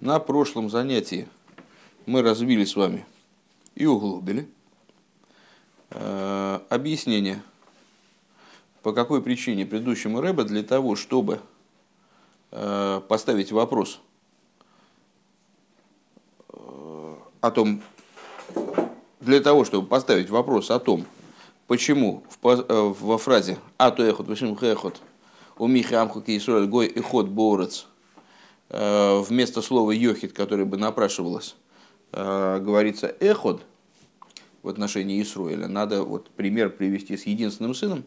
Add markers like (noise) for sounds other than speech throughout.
На прошлом занятии мы развили с вами и углубили э, объяснение, по какой причине предыдущему Рэбе для того, чтобы э, поставить вопрос э, о том, для того, чтобы поставить вопрос о том, почему в, э, во фразе «А то эхот, почему эхот, у Михи Амху Киесуэль Гой эхот борец» вместо слова йохид, которое бы напрашивалось, э, говорится эход в отношении Исруэля, надо вот пример привести с единственным сыном,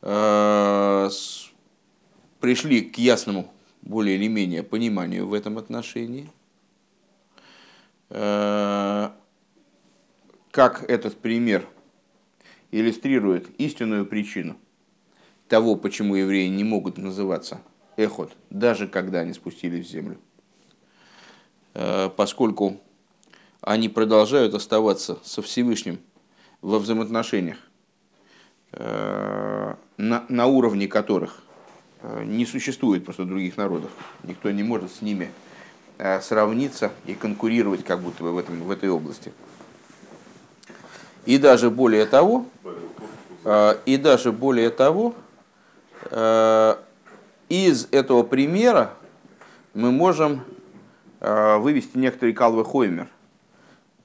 э, пришли к ясному, более или менее, пониманию в этом отношении, как этот пример иллюстрирует истинную причину того, почему евреи не могут называться эхот, даже когда они спустились в землю. Э, поскольку они продолжают оставаться со Всевышним во взаимоотношениях, э, на, на уровне которых э, не существует просто других народов. Никто не может с ними сравниться и конкурировать как будто бы в, этом, в этой области. И даже более того, и даже более того, из этого примера мы можем э, вывести некоторый калвы хоймер.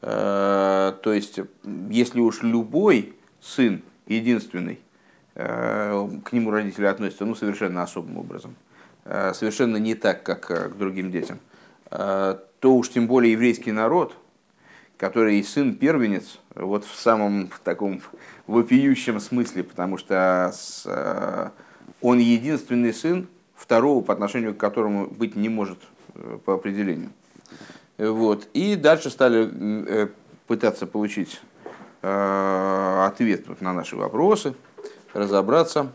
Э, то есть, если уж любой сын единственный, э, к нему родители относятся ну, совершенно особым образом, совершенно не так, как к другим детям, то уж тем более еврейский народ, который сын первенец, вот в самом таком вопиющем смысле, потому что он единственный сын второго, по отношению к которому быть не может э, по определению. Вот. И дальше стали э, пытаться получить э, ответ на наши вопросы, разобраться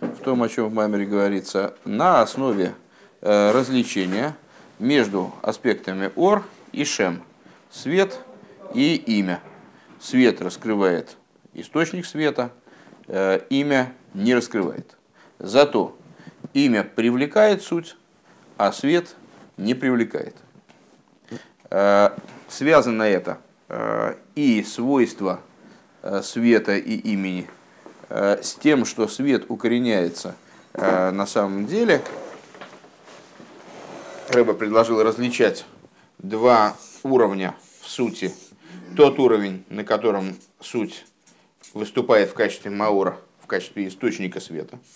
в том, о чем в Маймере говорится, на основе развлечения между аспектами ор и шем, свет и имя. Свет раскрывает источник света, имя не раскрывает. Зато имя привлекает суть, а свет не привлекает. Э, связано это э, и свойства э, света и имени с тем, что свет укореняется на самом деле. Рэба предложил различать два уровня в сути. Тот уровень, на котором суть выступает в качестве маура, в качестве источника света –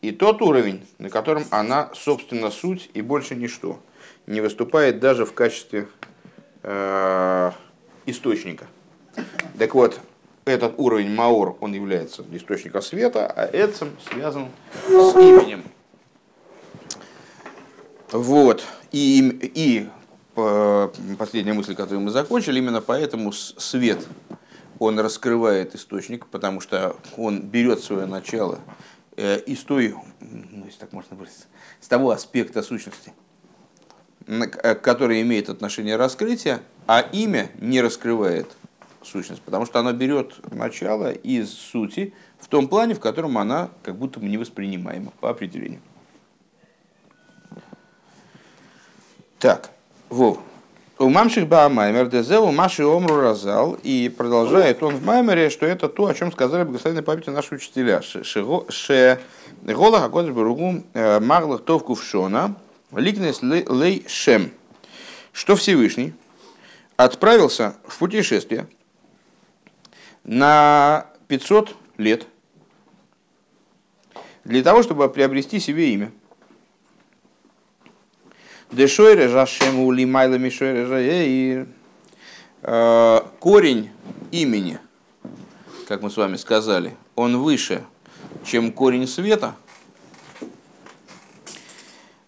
и тот уровень, на котором она, собственно, суть и больше ничто, не выступает даже в качестве э, источника. Так вот, этот уровень Маор, он является источником света, а Эцем связан с именем. Вот. И, и последняя мысль, которую мы закончили, именно поэтому свет, он раскрывает источник, потому что он берет свое начало Э, из той, ну, если так можно выразиться, с того аспекта сущности, э, который имеет отношение раскрытия, а имя не раскрывает сущность, потому что оно берет начало из сути в том плане, в котором она как будто бы невоспринимаема по определению. Так, Вов. У мамших ба маймер дезел, маши омру разал. И продолжает он в маймере, что это то, о чем сказали благословенные памяти наши учителя. Ше гола хакодж баругу э, марлах тов кувшона, ликнес лей шем. Что Всевышний отправился в путешествие на 500 лет для того, чтобы приобрести себе имя. Дешойре жашему лимайла мишойре и э, корень имени, как мы с вами сказали, он выше, чем корень света.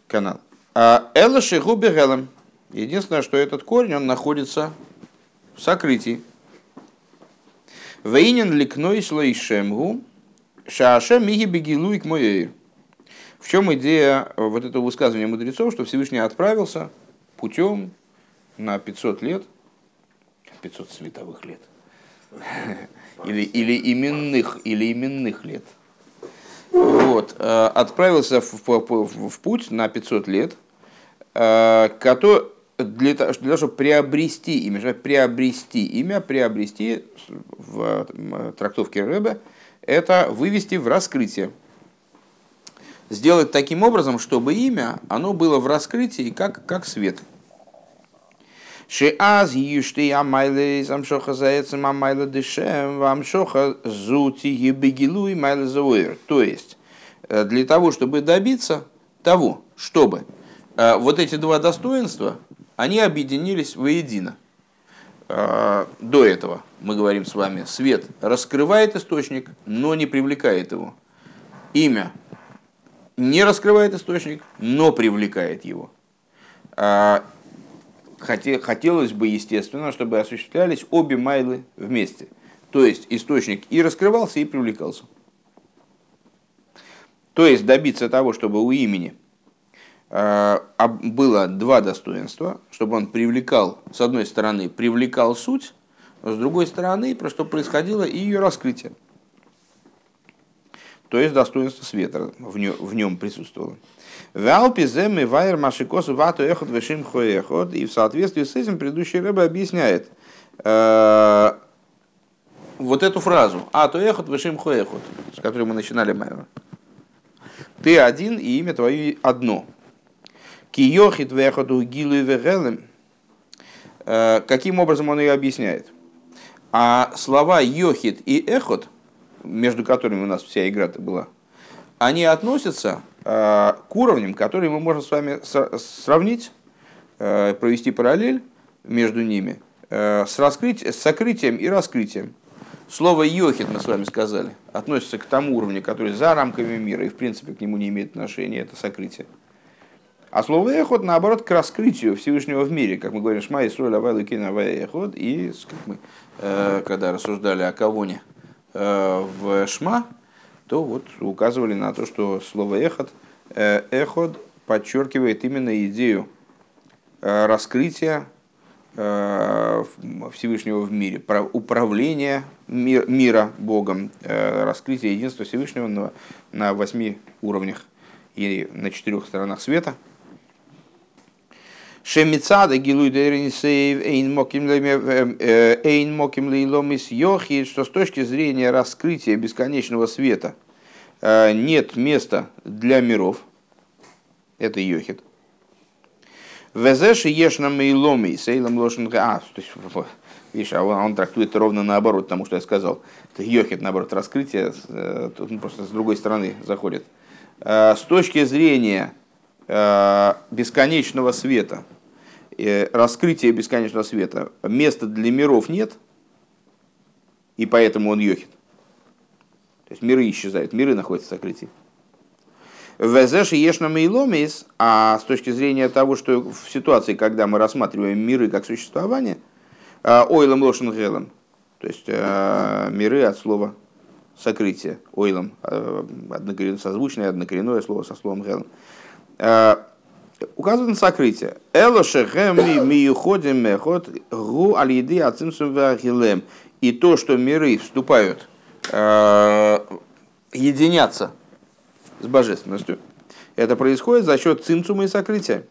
Канал. А Элаши губегелем. Единственное, что этот корень, он находится в сокрытии. Вейнин ликной слоишемгу, шаашем миги бегилуй к моей. В чем идея э, вот этого высказывания мудрецов, что Всевышний отправился путем на 500 лет, 500 световых лет, (laughs) или, или, именных, или именных лет, вот, э, отправился в, в, в путь на 500 лет который, для, того, для того, чтобы приобрести имя, приобрести имя, приобрести в трактовке Рэбе, это вывести в раскрытие. Сделать таким образом, чтобы имя, оно было в раскрытии, как, как свет. Шеаз юшти амайле замшоха заецем амайла дешем вамшоха зути ебегилу и майла зауэр. То есть, э, для того, чтобы добиться того, чтобы э, вот эти два достоинства, они объединились воедино. А, до этого мы говорим с вами, свет раскрывает источник, но не привлекает его. Имя не раскрывает источник, но привлекает его. А, хотелось бы, естественно, чтобы осуществлялись обе майлы вместе. То есть источник и раскрывался, и привлекался. То есть добиться того, чтобы у имени Э, было два достоинства, чтобы он привлекал, с одной стороны, привлекал суть, с другой стороны, про что происходило и ее раскрытие. То есть достоинство света в нем, в нем присутствовало. Валпизем и вайер машикосу вату эхот вешим хоехот. И в соответствии с этим предыдущий рыба объясняет э, вот эту фразу а то эхот вешим хоехот, с которой мы начинали майор. Ты один и имя твое одно. Киохит веходу гилу вегелем. Э, каким образом он ее объясняет? А слова йохит и эхот, между которыми у нас вся игра-то была, они относятся э, к уровням, которые мы можем с вами сравнить, э, провести параллель между ними с, раскрытием, с сокрытием и раскрытием. Слово йохит, мы с вами сказали, относится к тому уровню, который за рамками мира и в принципе к нему не имеет отношения, это сокрытие. А слово эхот, наоборот, к раскрытию Всевышнего в мире, как мы говорим, шма и соль авай лукин авай эхот, и как мы, э, когда рассуждали о Кавоне э, в шма, то вот указывали на то, что слово эхот, э, эхот подчеркивает именно идею э, раскрытия э, Всевышнего в мире, управления мир, мира Богом, э, раскрытие единства Всевышнего на, на восьми уровнях и на четырех сторонах света – Шемицада гилуй дейринисейв эйн моким лейломис йохи, что с точки зрения раскрытия бесконечного света нет места для миров. Это йохит. Везеши ешна мейломи, сейлом лошен А, то есть, видишь, а он, он трактует ровно наоборот тому, что я сказал. Это йохит, наоборот, раскрытие, тут он просто с другой стороны заходит. С точки зрения Э, бесконечного света, э, раскрытия бесконечного света, места для миров нет, и поэтому он йохит. То есть миры исчезают, миры находятся в сокрытии. Везеш ешна мейломис, а с точки зрения того, что в ситуации, когда мы рассматриваем миры как существование, э, ойлом лошен гелом, то есть миры от слова сокрытие, ойлом, созвучное однокоренное слово со словом гелом. Э, указывает на сокрытие. Элошехем миюходим мехот гу алиды ацимсум вахилем. И то, что миры вступают, э, единятся с божественностью, это происходит за счет цимцума и сокрытия.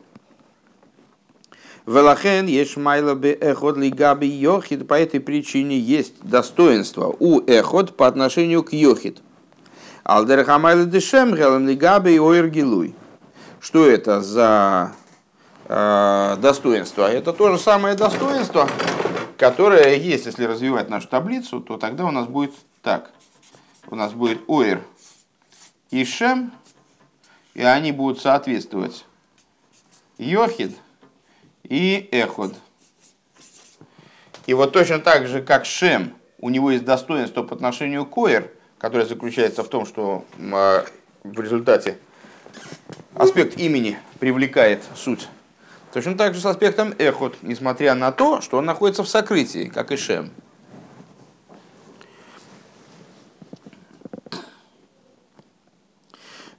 Велахен еш майла бе эход лигаби йохид. По этой причине есть достоинство у эход по отношению к йохид. Алдерхамайла дешем гелем лигаби ойр гилуй. Что это за э, достоинство? Это то же самое достоинство, которое есть, если развивать нашу таблицу, то тогда у нас будет так. У нас будет Оир и Шем, и они будут соответствовать Йохид и Эход. И вот точно так же, как Шем, у него есть достоинство по отношению к Оир, которое заключается в том, что э, в результате аспект имени привлекает суть. Точно так же с аспектом эхот, несмотря на то, что он находится в сокрытии, как и шем.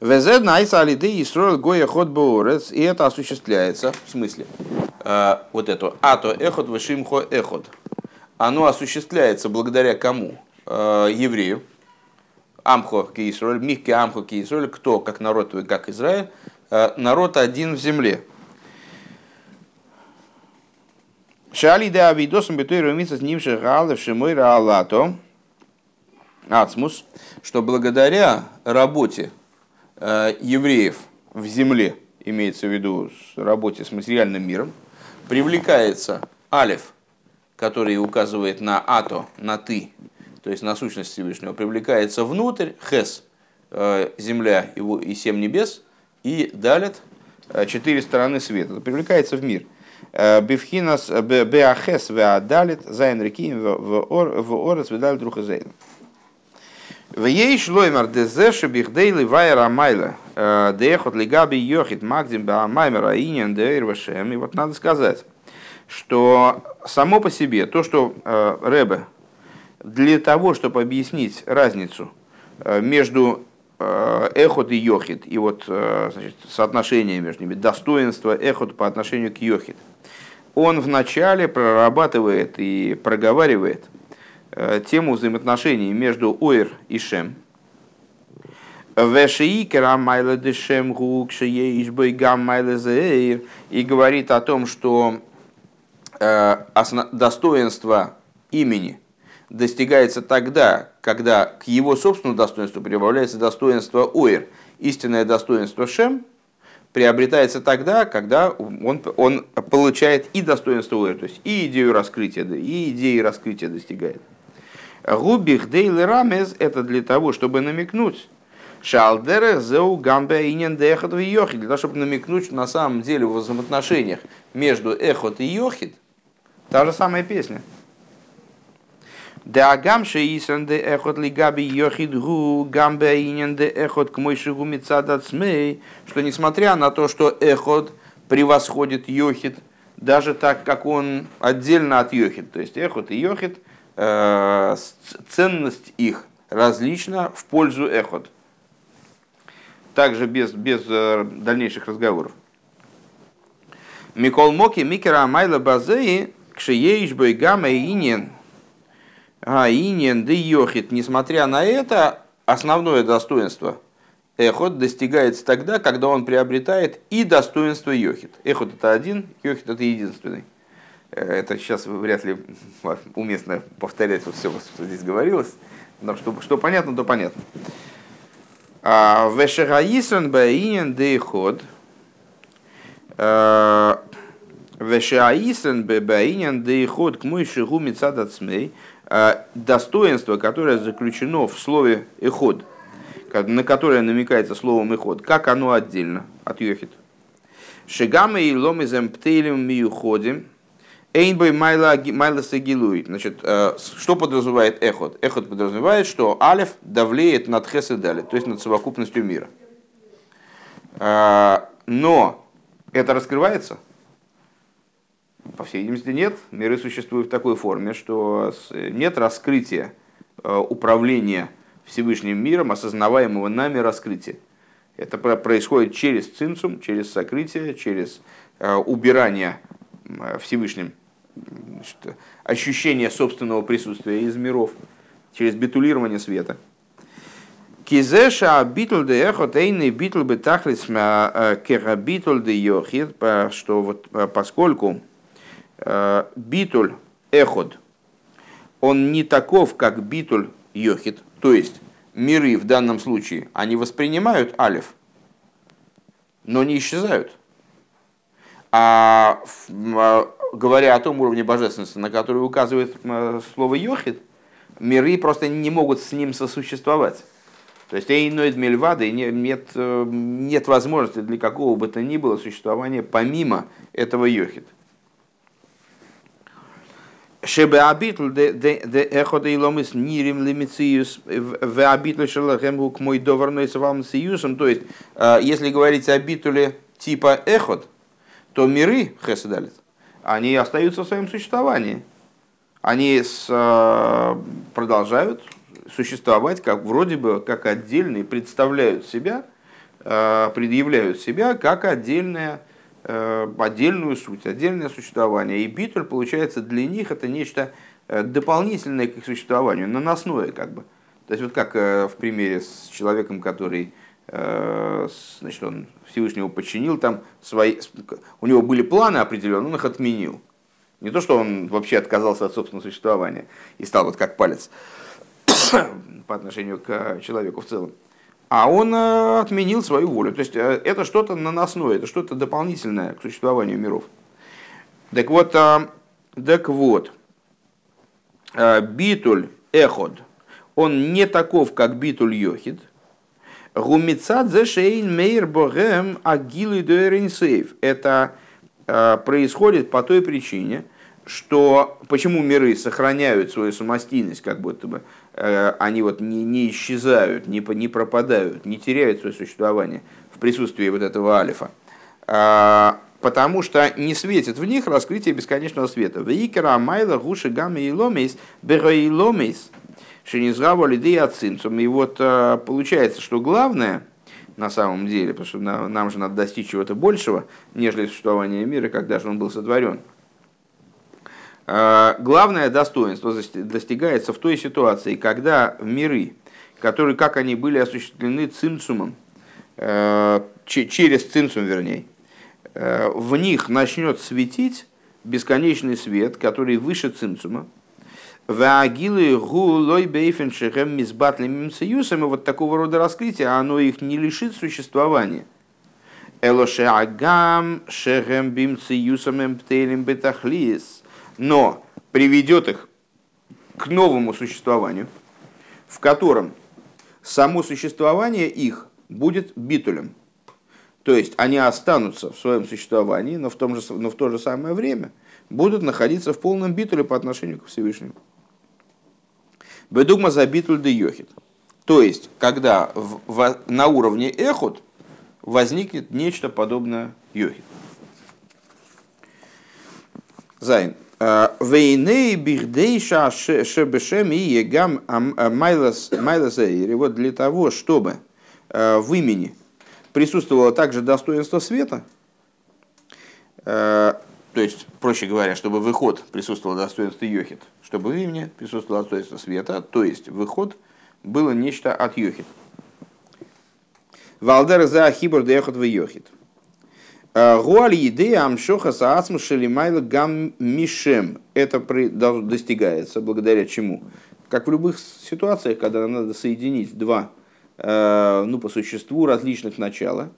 Везед найса алиды и строил гоя ход боорец, и это осуществляется, в смысле, э, вот это, а то эхот вышимхо эхот. Оно осуществляется благодаря кому? Э, еврею, Амхо Киисроль, Михки Амхо Киисроль, кто как народ, как Израиль, э, народ один в земле. Шали да авидосом битуй румица с ним шагалы в шимой раалато. Ацмус, что благодаря работе э, евреев в земле, имеется в виду работе с материальным миром, привлекается алиф, который указывает на ато, на ты, то есть на сущность Всевышнего, привлекается внутрь, хес, э, земля и семь небес, и далит, э, четыре стороны света, привлекается в мир. Э, Бифхинас беахес веадалит зайн реким в орец ведалит рухазейн. В ей шлоймар дезеши бихдейли вайра майла дехот лигаби йохит магдим баамаймера инин дейрвашем. И вот надо сказать, что само по себе то, что Рэбе для того, чтобы объяснить разницу э, между э, эхот и йохид, и вот значит, соотношение между ними, достоинство эхот по отношению к йохид, он вначале прорабатывает и проговаривает тему взаимоотношений между Оир и Шем. И говорит о том, что Э, достоинство имени достигается тогда, когда к его собственному достоинству прибавляется достоинство Оир. Истинное достоинство Шем приобретается тогда, когда он, он получает и достоинство Оир, то есть и идею раскрытия, и идеи раскрытия достигает. Губих дейл рамез это для того, чтобы намекнуть, Шалдере зеу гамбе инен дехот и йохид. Для того, чтобы намекнуть на самом деле в взаимоотношениях между эхот и йохид, Та же самая песня. Да гамше исан де эхот ли габи йохид гу гамбе инен де эхот к мой шигу что несмотря на то, что эхот превосходит йохид, даже так, как он отдельно от йохид, то есть эхот и йохид, э, ценность их различна в пользу эхот. Также без, без э, дальнейших разговоров. Микол Моки Микера Майла Базеи Кшиеиш Бойгама Инин, а Инин да Йохит, несмотря на это, основное достоинство Эхот достигается тогда, когда он приобретает и достоинство Йохит. Эхот это один, Йохит это единственный. Э, это сейчас вряд ли (laughs) уместно повторять вот все, что здесь говорилось. Но что, что понятно, то понятно. А, Вешегаисон баинен дейход. Э, Вешаисен бебаинен дейход к мыши гуми цадацмей. А, достоинство, которое заключено в слове эход, на которое намекается словом эход, как оно отдельно от йохит. Шигамы и ломизем птейлем миюходим. Эйнбой майла сагилует. Значит, а, что подразумевает эход? Эход подразумевает, что алиф давлеет над хес то есть над совокупностью мира. А, но это раскрывается – по всей видимости, нет. Миры существуют в такой форме, что нет раскрытия э, управления Всевышним миром, осознаваемого нами раскрытия. Это происходит через цинцум, через сокрытие, через э, убирание Всевышним значит, ощущение собственного присутствия из миров, через битулирование света. Кизеша битл де эхот эйный битл бы тахлис э, кера битл де йохид, что вот поскольку Э, битуль эход, он не таков, как битуль йохид. То есть миры в данном случае, они воспринимают алиф, но не исчезают. А, а говоря о том уровне божественности, на который указывает э, слово йохид, миры просто не могут с ним сосуществовать. То есть Эйноид Мельвады нет, э, нет возможности для какого бы то ни было существования помимо этого йохид. Шебе абитл де эхода и ломис нирим лимициюс в абитле шелахем к мой доварной с вам союзом. То есть, если говорить о битуле типа эхот, то миры хеседалит, они остаются в своем существовании. Они с, продолжают существовать как вроде бы как отдельные, представляют себя, э, предъявляют себя как отдельная отдельную суть, отдельное существование. И битуль, получается, для них это нечто э, дополнительное к их существованию, наносное как бы. То есть вот как э, в примере с человеком, который значит, он Всевышнего подчинил, там свои, у него были планы определенные, он их отменил. Не то, что он вообще отказался от собственного существования и стал вот как палец (coughs) по отношению к человеку в целом. А он э, отменил свою волю. То есть э, это что-то наносное, это что-то дополнительное к существованию миров. Так вот, э, так вот, битуль эход, он не таков, как битуль йохид. Гумицад зешейн мейр богем агилы дуэринсейв. Это происходит по той причине, что почему миры сохраняют свою самостийность, как будто бы э, они вот не, не исчезают, не, не пропадают, не теряют свое существование в присутствии вот этого алифа. А, потому что не светит в них раскрытие бесконечного света. Вейкера майла гуши гамми и ломейс берой ломейс шинизгава лиды ацинцум. И вот э, получается, что главное на самом деле, потому что нам же надо достичь чего-то большего, нежели существование мира, когда же он был сотворен – главное достоинство достигается в той ситуации, когда миры, которые, как они были осуществлены цинцумом, э, через цинцум вернее, э, в них начнет светить бесконечный свет, который выше цинцума, Ваагилы гулой бейфен шехем мизбатлим и вот такого рода раскрытие, оно их не лишит существования. Элоше агам шехем бим циюсом эмптелем бетахлис но приведет их к новому существованию, в котором само существование их будет битулем. То есть они останутся в своем существовании, но в, том же, но в то же самое время будут находиться в полном битуле по отношению к Всевышнему. Бедугма за битуль де йохит. То есть, когда в, в, на уровне эхот возникнет нечто подобное йохит. Зайн. Вейней бихдейша шебешем и егам майлас майласаири. Вот для того, чтобы в имени присутствовало также достоинство света, то есть, проще говоря, чтобы выход присутствовало достоинство йохит, чтобы в имени присутствовало достоинство света, то есть выход было нечто от йохит. Валдер за хибур деохот в йохит. Гуаль идея амшоха саасму шелимайла мишем. Это достигается благодаря чему? Как в любых ситуациях, когда надо соединить два, э, ну, по существу, различных начала,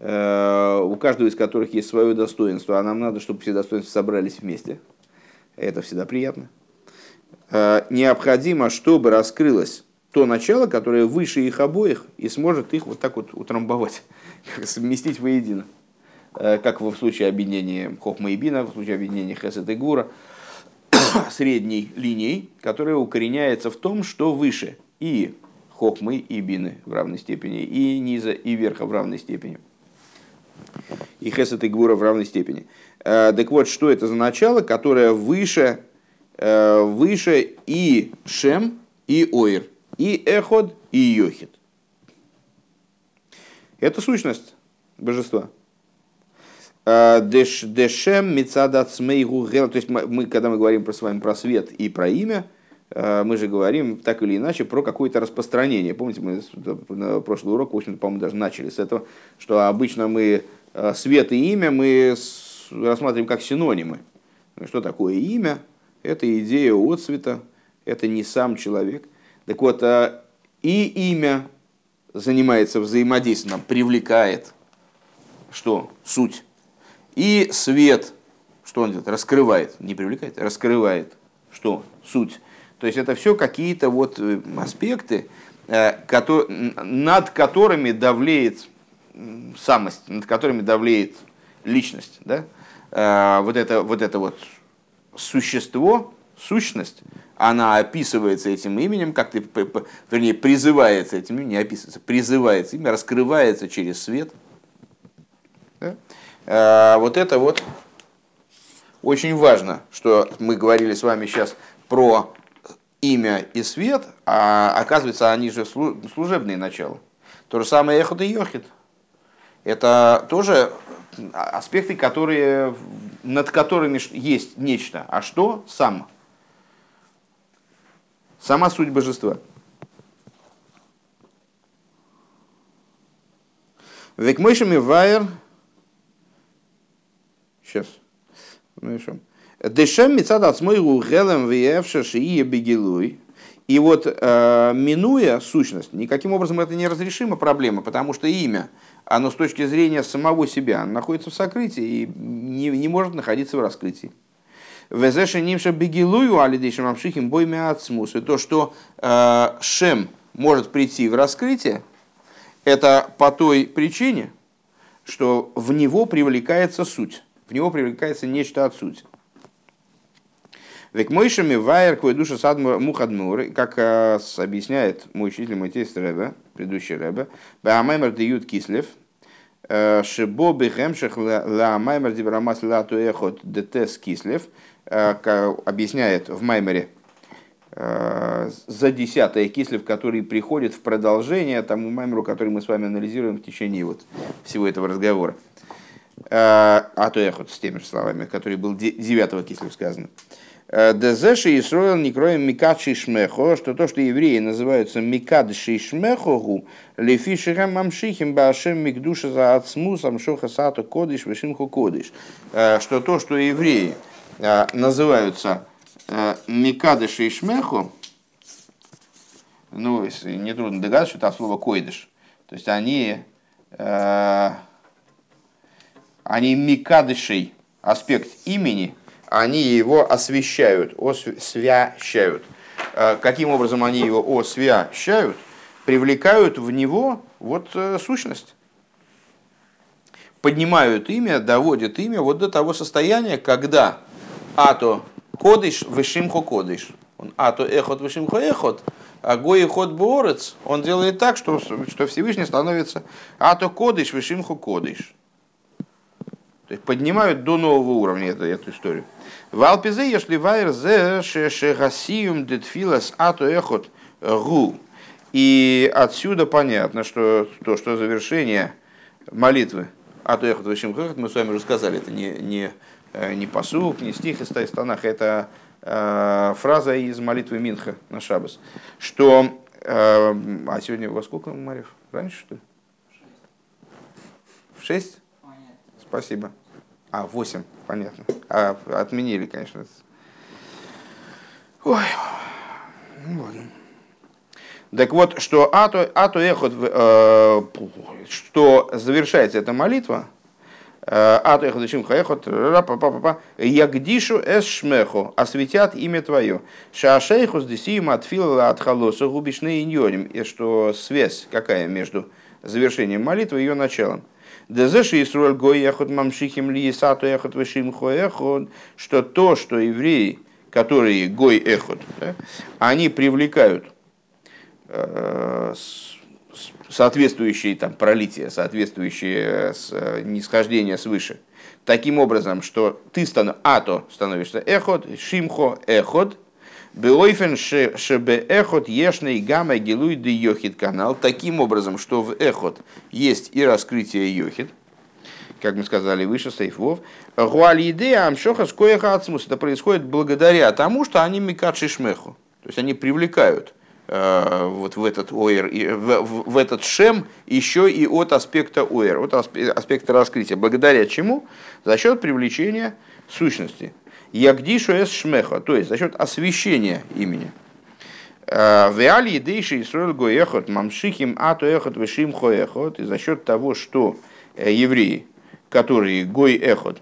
э, у каждого из которых есть свое достоинство, а нам надо, чтобы все достоинства собрались вместе. Это всегда приятно. Э, необходимо, чтобы раскрылось то начало, которое выше их обоих и сможет их вот так вот утрамбовать, (laughs) совместить воедино. Э, как в случае объединения Хохма и Бина, в случае объединения Хесед и Гура, (coughs) средней линией, которая укореняется в том, что выше и Хохмы и Бины в равной степени, и низа и верха в равной степени. И Хесед и Гура в равной степени. Э, так вот, что это за начало, которое выше, э, выше и Шем, и Оир, и Эход, и Йохид. Это сущность божества. Э, дешем мецадацмейгу То есть мы, когда мы говорим про с вами про свет и про имя, э, мы же говорим так или иначе про какое-то распространение. Помните, мы на прошлый урок, в общем по-моему, даже начали с этого, что обычно мы э, свет и имя мы рассматриваем как синонимы. Что такое имя? Это идея отцвета, это не сам человек. Так вот, и имя занимается взаимодействием, привлекает что? Суть и свет, что он делает? Раскрывает, не привлекает, раскрывает. Что? Суть. То есть это все какие-то вот э, аспекты, э, над которыми давлеет самость, над которыми давлеет личность. Да? Э, вот, это, вот это вот существо, сущность, она описывается этим именем, как ты, вернее, призывается этим именем, не описывается, призывается имя, раскрывается через свет. Да? Э, вот это вот очень важно, что мы говорили с вами сейчас про имя и свет, а оказывается, они же служебные начала. То же самое эхот и йохит. Это тоже аспекты, которые, над которыми есть нечто. А что? Сам. Сама суть божества. Векмойшами вайер Сейчас. Ну и что? Дешем мецад ацмойру гелем виевша шии бегилуй. И вот, э, минуя сущность, никаким образом это неразрешима проблема, потому что имя, оно с точки зрения самого себя находится в сокрытии и не, не может находиться в раскрытии. Везеша нимша бегилую алидейшим амшихим бойми ацмус. И то, что э, шем может прийти в раскрытие, это по той причине, что в него привлекается суть, в него привлекается нечто от сути. Век мойшами вайер кой душа сад мухадмур, как э, объясняет мой учитель, мой тесть Рэбе, предыдущий Рэбе, Баамаймер Диют Кислев, э, Шибо Бехемшах Ла Маймер Дибрамас Ла Туэхот Детес Кислев, э, объясняет в Маймере за десятое Кислев, который приходит в продолжение тому Маймеру, который мы с вами анализируем в течение вот всего этого разговора. А то я хоть с теми же словами, который был девятого Кислев сказано. Дезеши Исроил не кроем Микадши Шмехо, что то, что евреи называются Микадши Шмехогу, Лефишерам Мамшихим Башем Микдуша за Ацмус Амшоха Сату Кодиш Вишимху Кодиш. Что то, что евреи называются Микадыши Шмеху, ну, нетрудно догадаться, что это слово койдыш. То есть они, они микадышей, аспект имени, они его освещают, освящают. Э, каким образом они его освящают? Привлекают в него вот э, сущность. Поднимают имя, доводят имя вот до того состояния, когда ато кодыш вышимхо кодыш. Ато эхот вышимхо эхот. А гой ход борец, он делает так, что, что Всевышний становится ато кодыш вышимхо кодыш. То есть поднимают до нового уровня эту, эту историю. В Алпизе если вайр зе шехасиум детфилас ату эхот гу. И отсюда понятно, что то, что завершение молитвы ату эхот вышим хэхот, мы с вами уже сказали, это не, не, э, не посук, не стих из Тайстанах, это э, фраза из молитвы Минха на Шабас, что... Э, а сегодня во сколько, Марьев? Раньше, что ли? В шесть? Спасибо. А, 8, понятно. А, отменили, конечно. Ой. Ну, ладно. Так вот, что ато, ато эхот, э, что завершается эта молитва, э, ато эхот ишим хаехот, ягдишу эс шмеху, осветят имя твое. Шаашейху с десием отфила от халоса губишны. И что связь какая между завершением молитвы и ее началом. Дезеши Исруэль Гой Ехот Мамшихим Ли Исату Ехот Вишим Хоехот, что то, что евреи, которые Гой Эхот, да, они привлекают э, соответствующие там пролития, соответствующие с, нисхождения свыше. Таким образом, что ты станов, ато становишься эхот, шимхо эхот, Беойфен шебе эхот ешный гамма гилуй де йохит канал. Таким образом, что в эхот есть и раскрытие йохит, как мы сказали выше, сейфов. Гуалиде амшоха скоеха ацмус. Это происходит благодаря тому, что они микадши шмеху. То есть они привлекают э, вот в этот оэр, в, в, в этот шем еще и от аспекта оэр, от аспекта раскрытия. Благодаря чему? За счет привлечения сущности. Ягдишу эс шмеха, то есть за счет освящения имени. Э, в реалии дейши Исруэль гоехот мамшихим ату эхот вишим хоехот, и за счет того, что э, евреи, которые гой эхот,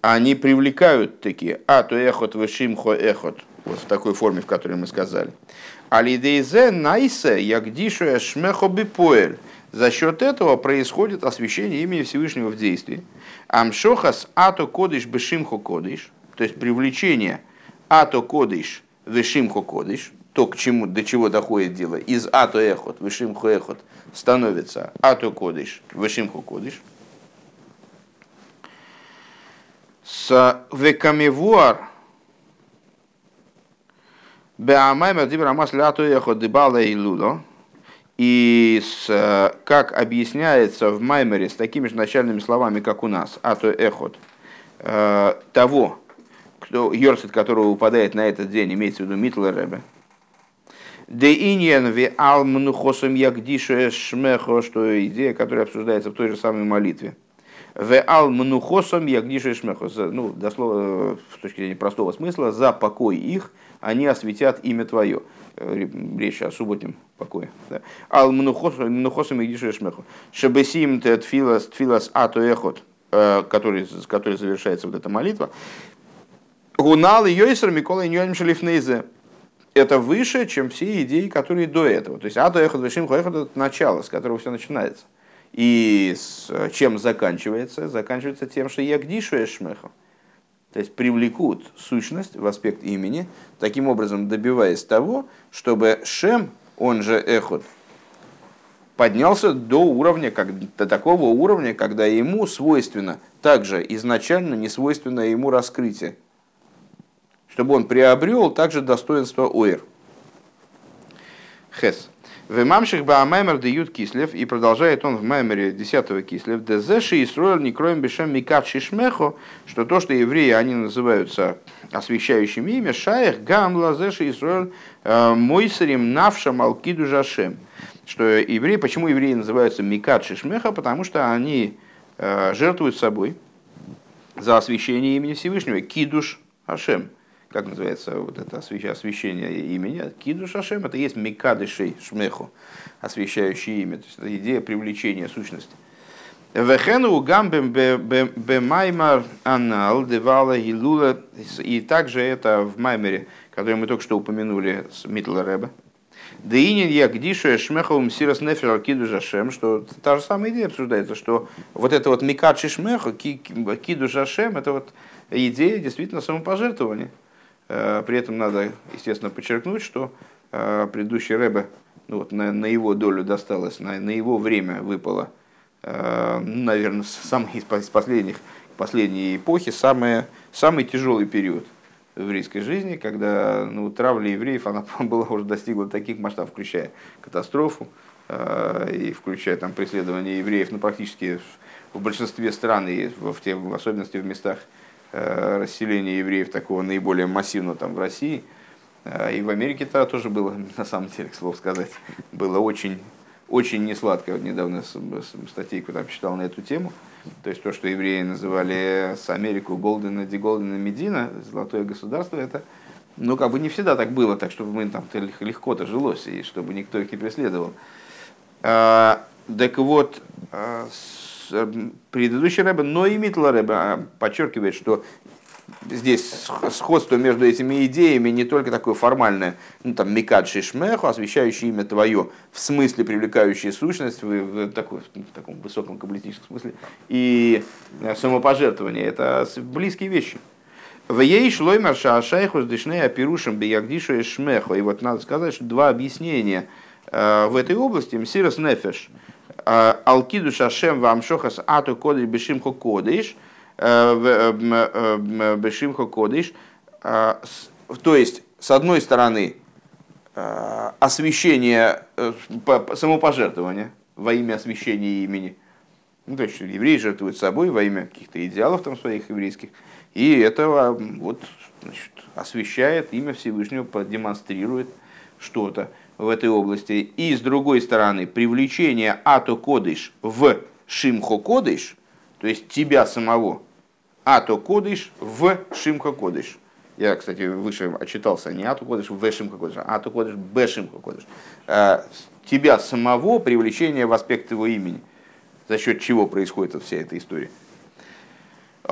они привлекают такие ату эхот вишим хоехот, вот в такой форме, в которой мы сказали. Алидейзе найсе ягдишу эс шмехо бипоэль. За счет этого происходит освящение имени Всевышнего в действии. Амшохас ато кодиш бешимхо кодиш – то есть привлечение ато кодыш вишимхо кодыш, то, к чему, до чего доходит дело, из ато эхот, вишимхо эхот, становится ато кодыш, вишимхо кодыш. С векамевуар беамаймер дибрамас лято эхот дебала и лудо, и с, как объясняется в Маймере с такими же начальными словами, как у нас, ато эхот, э, того, кто, Йорцит, которого выпадает на этот день, имеется в виду Митлер Ребе. Де иньян ви алмну хосом ягдишу шмехо, что идея, которая обсуждается в той же самой молитве. В ал мнухосом ягдиша шмехо. Ну, дословно, с точки зрения простого смысла, за покой их они осветят имя твое. Э, речь о субботнем покое. Да. Ал мнухосом ягдиша шмехо. Шебесим тфилас тфилас ато эхот, э, который, который завершается вот эта молитва. Гунал и Йойсер Микола Иньюэлем Шалифнейзе. Это выше, чем все идеи, которые до этого. То есть Ато Эхот Вешим Хоэхот это начало, с которого все начинается. И с чем заканчивается? Заканчивается тем, что Ягдишу Эшмеху. То есть привлекут сущность в аспект имени, таким образом добиваясь того, чтобы Шем, он же Эхот, поднялся до уровня, как, до такого уровня, когда ему свойственно, также изначально не свойственно ему раскрытие, чтобы он приобрел также достоинство Оир. Хес. В мамших баамаймер дают кислев, и продолжает он в маймере 10 кислев, дезеши и строил не кроем бешем микат шишмехо, что то, что евреи, они называются освящающими имя, шаях гам лазеши и строил э, мойсарим навша малкиду жашем. Что евреи, почему евреи называются микат шишмеха? Потому что они э, жертвуют собой за освящение имени Всевышнего, кидуш Ашем как называется вот это освящение имени, Киду Шашем, это есть Микадышей Шмеху, освящающий имя, то есть это идея привлечения сущности. Вехену гамбем бемаймар анал девала гилула, и также это в маймере, который мы только что упомянули с Митла Рэба. Деинин я гдишу шмеховым сирос нефер киду жашем, что та же самая идея обсуждается, что вот это вот микадши шмеху, киду жашем, это вот идея действительно самопожертвования. Э, при этом надо, естественно, подчеркнуть, что э, предыдущий Рэбе, ну вот на, на его долю досталось, на, на его время выпало, э, ну, наверное, самый из последних, последней эпохи, самый, самый тяжелый период в еврейской жизни, когда ну, травля евреев она (laughs) была уже достигла таких масштабов, включая катастрофу и включая там преследование евреев, ну, практически в большинстве стран и в, в, в особенности в местах Э, расселения евреев такого наиболее массивного там в России. Э, и в Америке-то тоже было, (laughs) на самом деле, к слову сказать, было очень, очень несладко. Вот недавно статейку там читал на эту тему. То есть то, что евреи называли с Америку Голдена, Ди Голдена, Медина, золотое государство, это ну, как бы не всегда так было, так чтобы мы там легко-то жилось, и чтобы никто их не преследовал. А, так вот, Эм, предыдущий Рэбе, но и Митла Рэбе а, подчеркивает, что здесь сходство между этими идеями не только такое формальное, ну там Микад Шишмеху, освещающее имя твое, в смысле привлекающее сущность, в, в, такой, в таком высоком каббалистическом смысле, и э, самопожертвование, это близкие вещи. В ей шлой марша шайху с дышней апирушем биягдишу и шмеху. И вот надо сказать, что два объяснения э, в этой области. Мсирос нефеш – Э, Алкиду Шашем вам шохас ату кодиш бешимхо кодиш, э, э, бешимхо кодиш. То есть, с одной стороны, освящение, самопожертвование во имя освящения имени. Ну, то есть, евреи жертвуют собой во имя каких-то идеалов там своих еврейских. И это вот, значит, освещает имя Всевышнего, продемонстрирует что-то в этой области. И с другой стороны, привлечение ато кодыш в шимхо кодыш, то есть тебя самого, ато кодыш в шимхо кодыш. Я, кстати, выше отчитался не ату кодыш в шимхо кодыш, а ату кодыш б шимхо кодыш. Э, тебя самого привлечение в аспект его имени. За счет чего происходит вся эта история.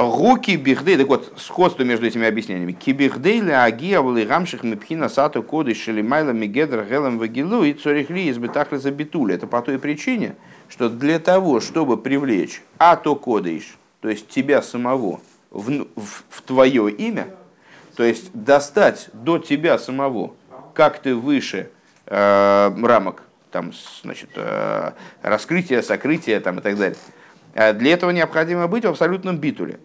Гуки бихдей, так вот, сходство между этими объяснениями. Кибихдей ля агия вали гамших мипхина сату коды шелимайла мигедр гелем вагилу и цорихли избитахли забитули. Это по той причине, что для того, чтобы привлечь ато кодыш, то есть тебя самого, в, в, в твое имя, то есть достать до тебя самого, как ты выше э, рамок, там, значит, э, раскрытия, сокрытия там, и так далее, Э, для этого необходимо быть в абсолютном битуле.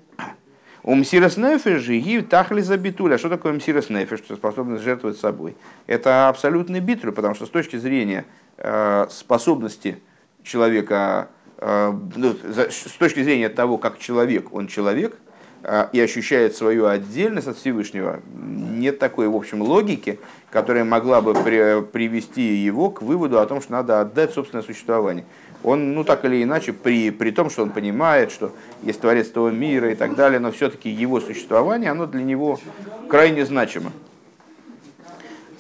У мсирос нефеш и тахли за битуля. Что такое мсирос нефеш, что способность жертвовать собой? Это абсолютный битуль, потому что с точки зрения э, способности человека, э, ну, с точки зрения того, как человек, он человек, и ощущает свою отдельность от Всевышнего, нет такой, в общем, логики, которая могла бы привести его к выводу о том, что надо отдать собственное существование. Он, ну так или иначе, при, при том, что он понимает, что есть Творец этого мира и так далее, но все-таки его существование, оно для него крайне значимо.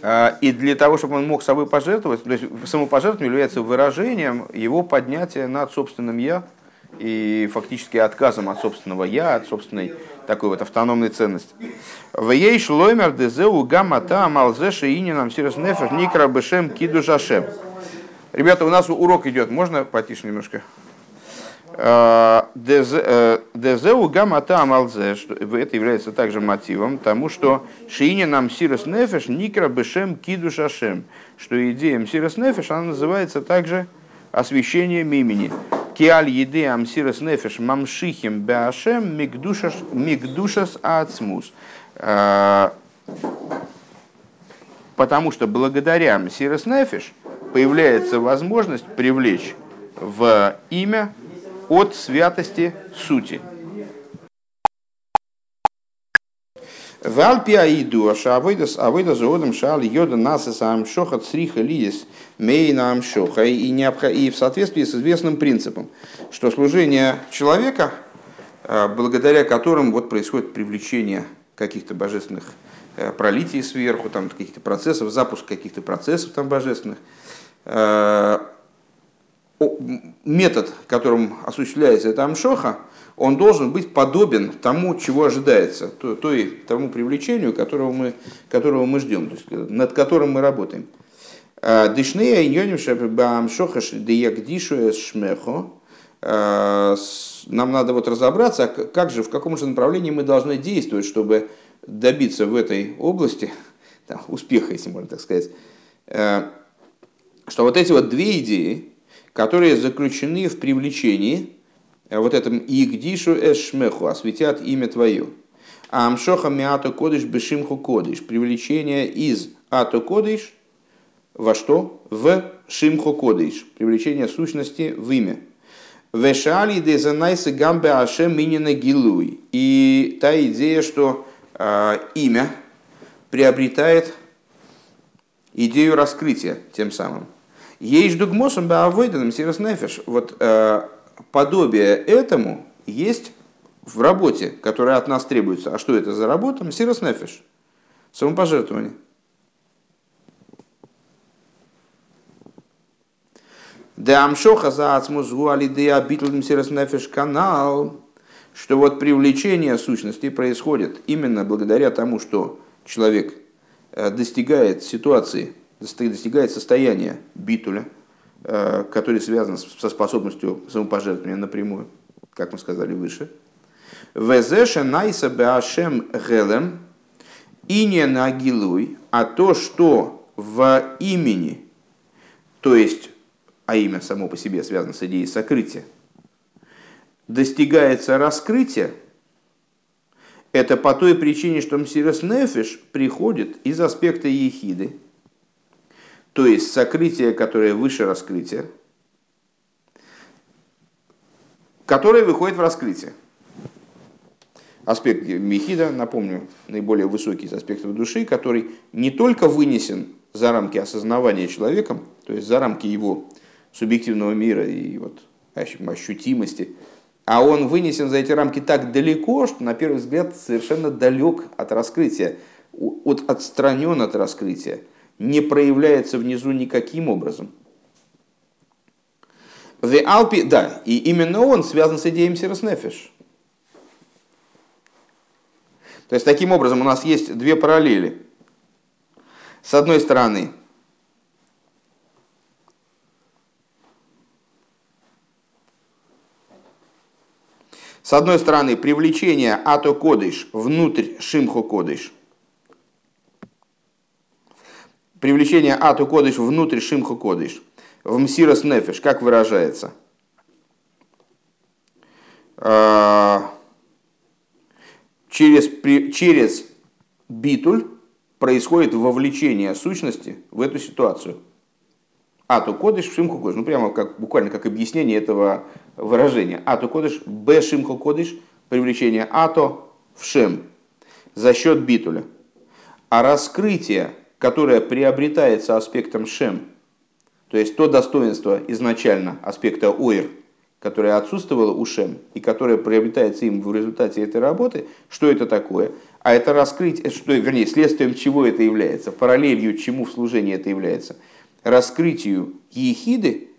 А, и для того, чтобы он мог собой пожертвовать, то есть самопожертвование является выражением его поднятия над собственным «я», и фактически отказом от собственного «я», от собственной такой вот автономной ценности. В ей шлоймер дезеу гамата малзеша и нам сирос нефер никра бешем киду жашем. Ребята, у нас урок идет, можно потише немножко? А, э, дезеу гамата амалзе, это является также мотивом тому, что шиини нам сирос нефеш никра бешем киду шашем, что идея сирос нефеш, она называется также освящением имени. Киаль еды амсирос нефеш мамшихим беашем мигдушас ацмус. А, потому что благодаря мсирос нефеш появляется возможность привлечь в имя от святости сути. В Альпиаиду, Ашавойдас, Авойда Зоодом, Шал, Йода, Насас, Амшоха, Цриха, Лиес, Мейна, Амшоха, и, и в соответствии с известным принципом, что служение человека, э, благодаря которым вот происходит привлечение каких-то божественных э, пролитий сверху, там каких-то процессов, запуск каких-то процессов там божественных, метод, которым осуществляется эта амшоха, он должен быть подобен тому, чего ожидается, той, тому привлечению, которого мы, которого мы ждем, то есть, над которым мы работаем. А, Дышнея иньоним шабамшоха деягдишу шмехо. А, нам надо вот разобраться, как же, в каком же направлении мы должны действовать, чтобы добиться в этой области (laughs) там, успеха, если можно так сказать. Что вот эти вот две идеи, которые заключены в привлечении, Э, вот этом «Игдишу эшмеху» осветят имя твое. А амшоха миато кодыш бешимху кодыш. Привлечение из ато кодыш во что? В шимху кодыш. Привлечение сущности в имя. Вешали дезанайсы гамбе ашем минина гилуй. И та идея, что э, имя приобретает идею раскрытия тем самым. Есть дугмосом баавойданом сирос нефеш. Вот э, подобие этому есть в работе, которая от нас требуется. А что это за работа? Мсирос нефиш. Самопожертвование. Да амшоха за ацмузгу алидея битл мсирос нефиш канал. Что вот привлечение сущности происходит именно благодаря тому, что человек э, достигает ситуации, достигает состояния битуля, Э, который связан со способностью самопожертвования напрямую, как мы сказали выше. Везеша найса беашем гелем и не нагилуй, а то, что в имени, то есть, а имя само по себе связано с идеей сокрытия, достигается раскрытие, это по той причине, что Мсирос Нефиш приходит из аспекта ехиды, то есть сокрытие, которое выше раскрытия, которое выходит в раскрытие. Аспект Мехида, напомню, наиболее высокий из аспектов души, который не только вынесен за рамки осознавания человеком, то есть за рамки его субъективного мира и вот ощутимости, а он вынесен за эти рамки так далеко, что на первый взгляд совершенно далек от раскрытия, от, отстранен от раскрытия не проявляется внизу никаким образом. The Alpi, да, и именно он связан с идеей Мсирос Нефиш. То есть, таким образом, у нас есть две параллели. С одной стороны, С одной стороны, привлечение ато кодыш внутрь шимхо кодыш – привлечение ату кодыш внутрь шимху кодыш, в мсирос нефеш, как выражается? А, через, через битуль происходит вовлечение сущности в эту ситуацию. Ату кодыш в шимху кодыш. Ну, прямо как, буквально как объяснение этого выражения. Ату кодыш, б шимху кодыш, привлечение ато в шем за счет битуля. А раскрытие которая приобретается аспектом шем То есть то достоинство изначально аспекта ойр, которое отсутствовало у Шем и которое приобретается им в результате этой работы, что это такое? А это раскрыть, что, вернее, следствием чего это является, параллелью чему в служении это является. Раскрытию ехиды,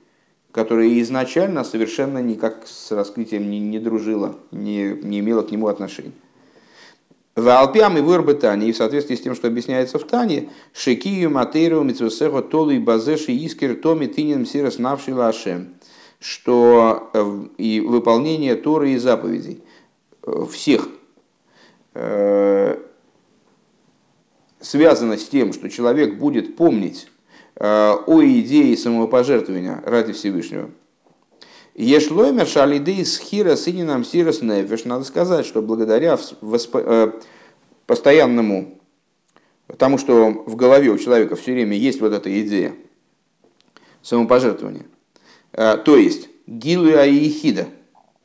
которая изначально совершенно никак с раскрытием не, не дружила, не, не имела к нему отношения. В Алпиам и Вырбы Тани, и в соответствии с тем, что объясняется в Тане, Шекию Матейру Митсусехо Толу и Базеши Искер Томи Тинин Сирос Навши Лашем, что э, и выполнение Торы и заповедей э, всех э, связано с тем, что человек будет помнить о идее самопожертвования ради Всевышнего, Ешлоймер шалидей схира сининам сирос нефеш. Надо сказать, что благодаря восп... Э, постоянному тому, что в голове у человека все время есть вот эта идея самопожертвования, э, то есть гилу ехида,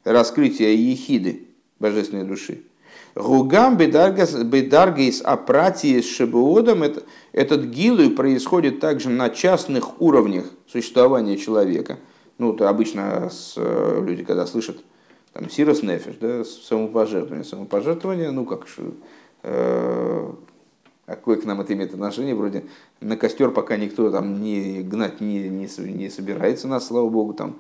раскрытие ехиды божественной души. Гугам бедаргейс апратии с шебуодом, этот гилу происходит также на частных уровнях существования человека – ну, то обычно с, э, люди, когда слышат там, сирос нефиш, да, самопожертвование, самопожертвование, ну, как э, какое к нам это имеет отношение, вроде на костер пока никто там не гнать не, не, не собирается нас, слава богу, там,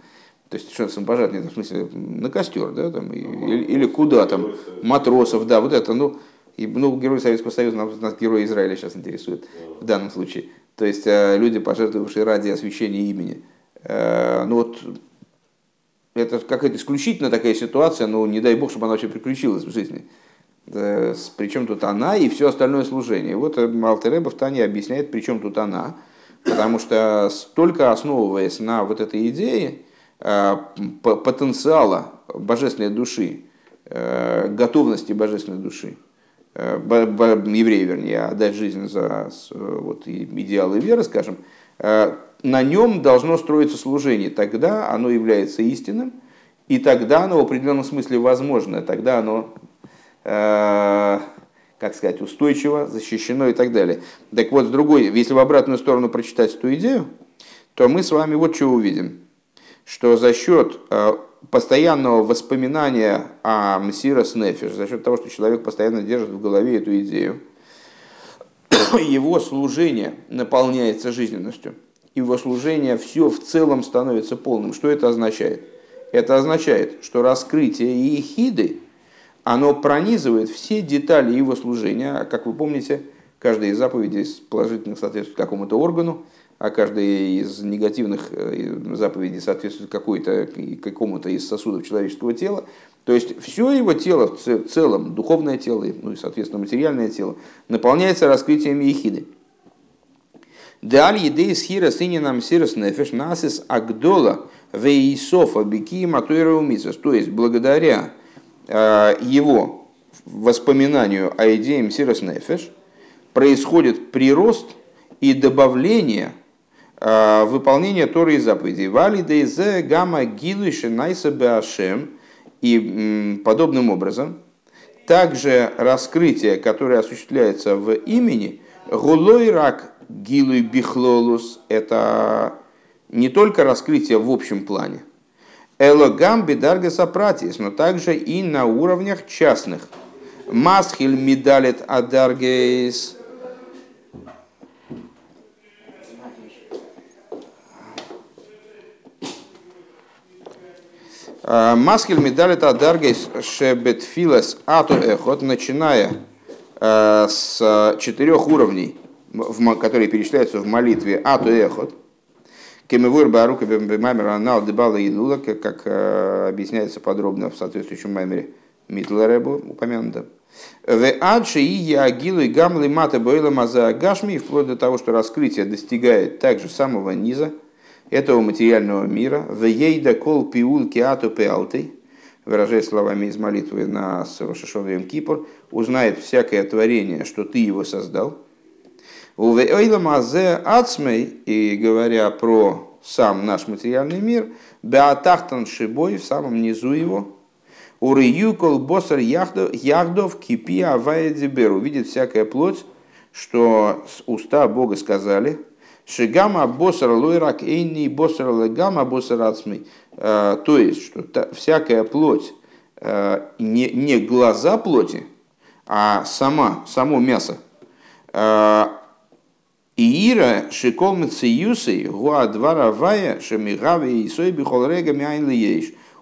то есть, что самопожертвование, в смысле, на костер, да, там, или, или куда там, матросов, да, вот это, ну, и, ну, герой Советского Союза, нас, нас герой Израиля сейчас интересует в данном случае. То есть, э, люди, пожертвовавшие ради освящения имени. Э, ну вот это какая-то исключительно такая ситуация, но не дай бог, чтобы она вообще приключилась в жизни. Причем тут она и все остальное служение. Вот Алтереба в Тане объясняет, причем тут она. Потому что только основываясь на вот этой идее э, потенциала божественной души, э, готовности божественной души, еврея, вернее, отдать жизнь за вот, идеалы веры, скажем, на нем должно строиться служение. Тогда оно является истинным, и тогда оно в определенном смысле возможно, тогда оно, э, как сказать, устойчиво, защищено и так далее. Так вот, с другой, если в обратную сторону прочитать эту идею, то мы с вами вот что увидим, что за счет э, постоянного воспоминания о Мсира Снефиш, за счет того, что человек постоянно держит в голове эту идею, (clears throat) его служение наполняется жизненностью – его служение все в целом становится полным. Что это означает? Это означает, что раскрытие Иехиды, оно пронизывает все детали его служения. А как вы помните, каждая из заповедей положительных соответствует какому-то органу, а каждая из негативных э, заповедей соответствует какой-то, какому-то из сосудов человеческого тела. То есть все его тело в целом, духовное тело, ну и, соответственно, материальное тело, наполняется раскрытием Ехиды. Даль едей схира сынинам сирос нефеш насис агдола вейсофа бики матуэра умисос. То есть, благодаря э, его воспоминанию о идее сирос нефеш происходит прирост и добавление э, выполнения Торы и заповедей. Вали дейзе гамма гилуиши найса беашем. И подобным образом, также раскрытие, которое осуществляется в имени, гулой рак Гилуй Бихлолус – это не только раскрытие в общем плане, Элогам Бедарга Сапратис, но также и на уровнях частных. Масхиль Медалет Адаргейс. Масхиль Медалет Адаргейс Шебетфилес Ату Эхот, начиная э, с четырех уровней – в, которые перечисляются в молитве Ату Эхот, Кемевур Барука Бембемамер Анал Дебала Илула, как э, объясняется подробно в соответствующем маймере Митлеребу упомянуто. В Адши и Ягилу и Гамлы Мата Бойла Маза Гашми, вплоть до того, что раскрытие достигает также самого низа этого материального мира. В Ейда Кол Пиул Киату Пеалтей, выражая словами из молитвы на Рошашовем Кипр, узнает всякое творение, что ты его создал – ацмей, и говоря про сам наш материальный мир, беатахтан шибой, в самом низу его, Уриюкол босар яхдов кипи авая деберу. Видит всякая плоть, что с уста Бога сказали, Шигама босар лойрак эйни босар легама босар ацмей. То есть, что всякая плоть, не, не глаза плоти, а сама, само мясо. Иира шикол мциюсей гуа двара вая шемигави и сой бихолрега мяйн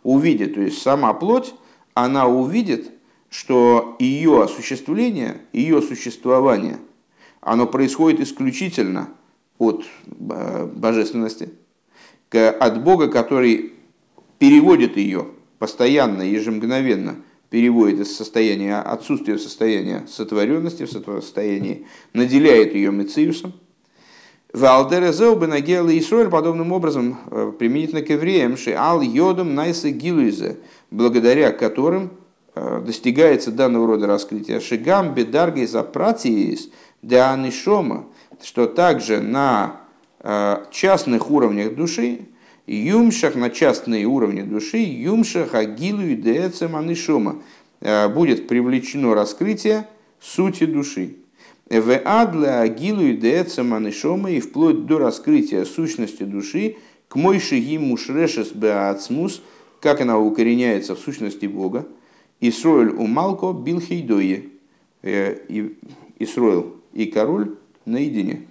увидит, то есть сама плоть, она увидит, что ее осуществление, ее существование, оно происходит исключительно от э, божественности, от Бога, который переводит ее постоянно, ежемгновенно, переводит из состояния отсутствия в состояние сотворенности, в состоянии, наделяет ее мециусом. Валдерезеу бенагела Исроэль подобным образом э, применительно к евреям, ал йодом найса гилуизе, благодаря которым э, достигается данного рода раскрытия. Шигам бедаргей запратиис да анишома, что также на э, частных уровнях души, юмшах на частные уровни души, юмшах агилу и деэцем анишома, будет привлечено раскрытие сути души. В адля агилу и деэцем анишома и вплоть до раскрытия сущности души к мойши ему шрешес беацмус, как она укореняется в сущности Бога, Исроэль умалко билхейдое, Исроэл и король наедине.